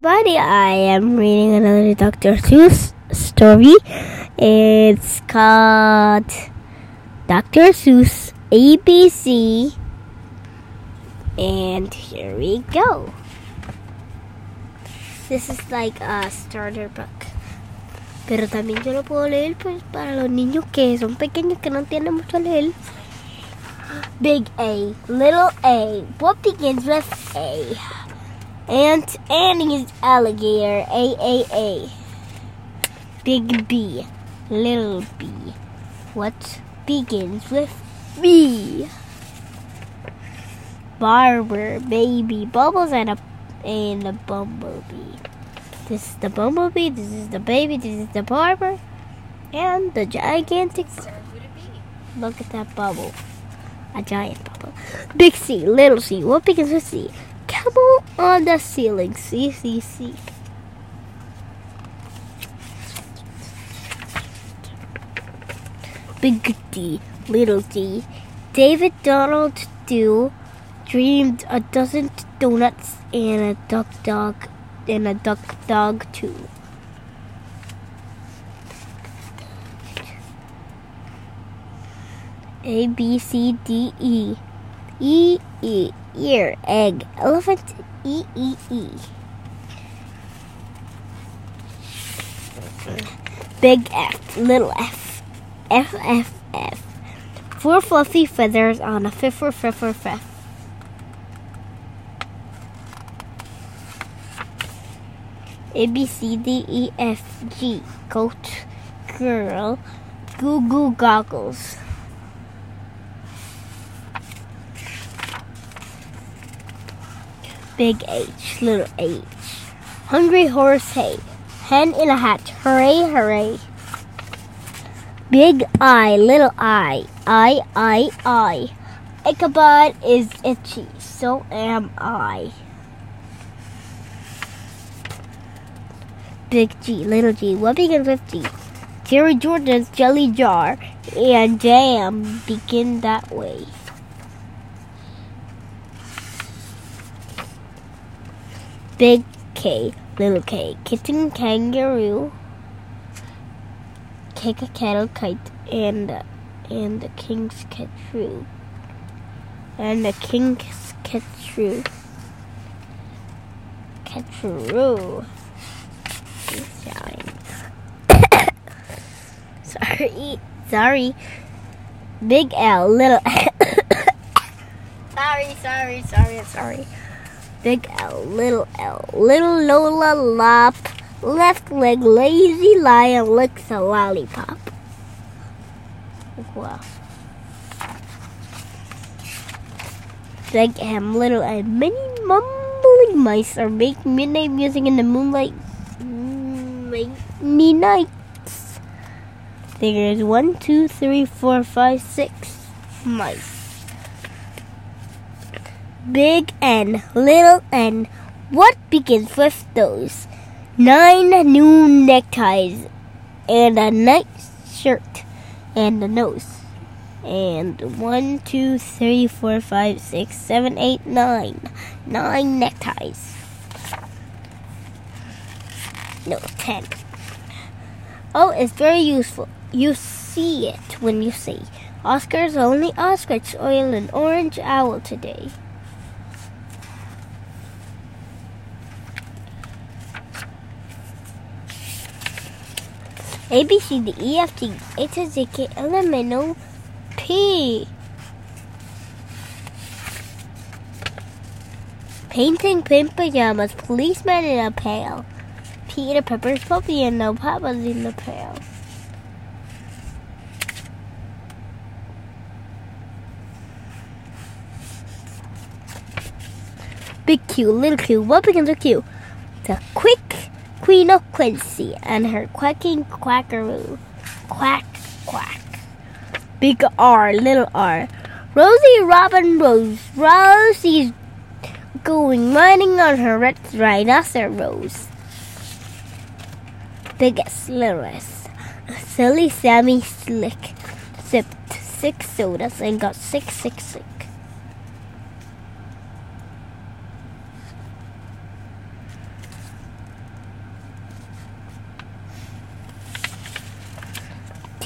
Buddy, I am reading another Dr. Seuss story. It's called Dr. Seuss ABC. And here we go. This is like a starter book. Pero también yo lo puedo leer pues para los niños que son pequeños que no entienden mucho leer. Big A, little A. What begins with A? Aunt Annie's alligator, AAA. Big B, little b. What begins with B? Barber, baby, bubbles, and a and a bumblebee. This is the bumblebee. This is the baby. This is the barber, and the gigantic. Look at that bubble, a giant bubble. Big C, little C. What begins with C? Camel on the ceiling. C C C. Big D, little D. David Donald Do dreamed a dozen donuts and a duck dog and a duck dog too. A B C D E E E ear egg elephant E E E Big F little F F F F Four fluffy feathers on a fifth or fifth. A B C D E F G goat girl goo goo goggles. Big H little H hungry horse hay hen in a hat hooray hooray. Big I little I I I I Ichabod is itchy so am I. Big G, little G. What begins with G? Jerry Jordan's jelly jar and jam begin that way. Big K, little K. Kitten kangaroo. Kick a kettle kite and and the king's catchoo. And the king's catchoo. Catchoo. Sorry, sorry. Big L, little. sorry, sorry, sorry, sorry. Big L, little L, little Lola lop. Left leg, lazy lion licks a lollipop. Wow. Big M, little M, many mumbling mice are making midnight music in the moonlight. Rainy nights. There's one, two, three, four, five, six mice. Big N, little N. What begins with those? Nine new neckties and a nice shirt and a nose. And one, two, three, four, five, six, seven, eight, nine. Nine neckties. No, ten. Oh, it's very useful. You see it when you see. Oscar's only ostrich oil an orange owl today. A B C D E F G H I J K L M N O P. Painting pink pajamas, policeman in a pail. Peter Pepper's puppy and no papa's in the pail. Big Q, little Q, what begins with Q? The quick Queen of Quincy and her quacking quackaroo. Quack, quack. Big R, little R. Rosie Robin Rose. Rosie's going riding on her red rhinoceros. Biggest, littlest. Silly Sammy Slick sipped six sodas and got sick, sick, sick.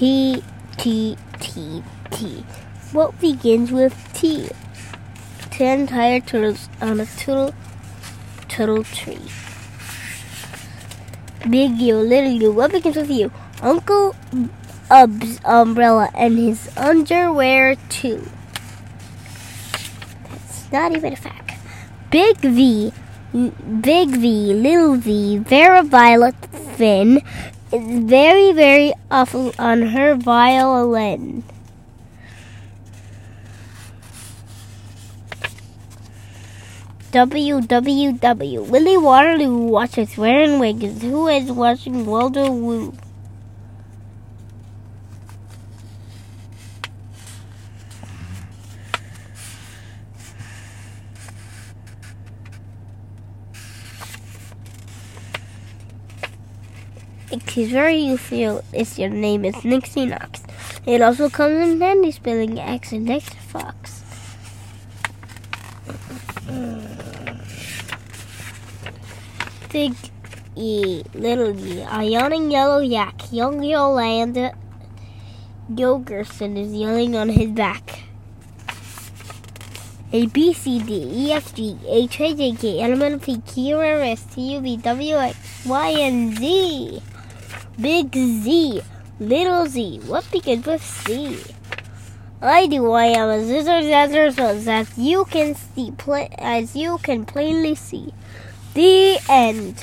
T, T, T, T. What begins with T? Ten tired turtles on a turtle, turtle tree. Big you, little you, what begins with you? Uncle Ub's umbrella and his underwear too. That's not even a fact. Big V, Big V, Little V, Vera Violet Finn is very, very awful on her violin. WWW. Willie Waterloo watches wearing wigs. Who is watching Walter Woo? It is very useful if your name is Nixie Knox. It also comes in handy spelling X and X Fox. Big E, little E, a yawning yellow yak, young Yolanda Yogerson is yelling on his back. A B C D E F G H I J K L M N P Q R S T U V W X Y and Z. Big Z, little Z. What begins with C? I do. I am a scissors as as you can see, as you can plainly see. The end.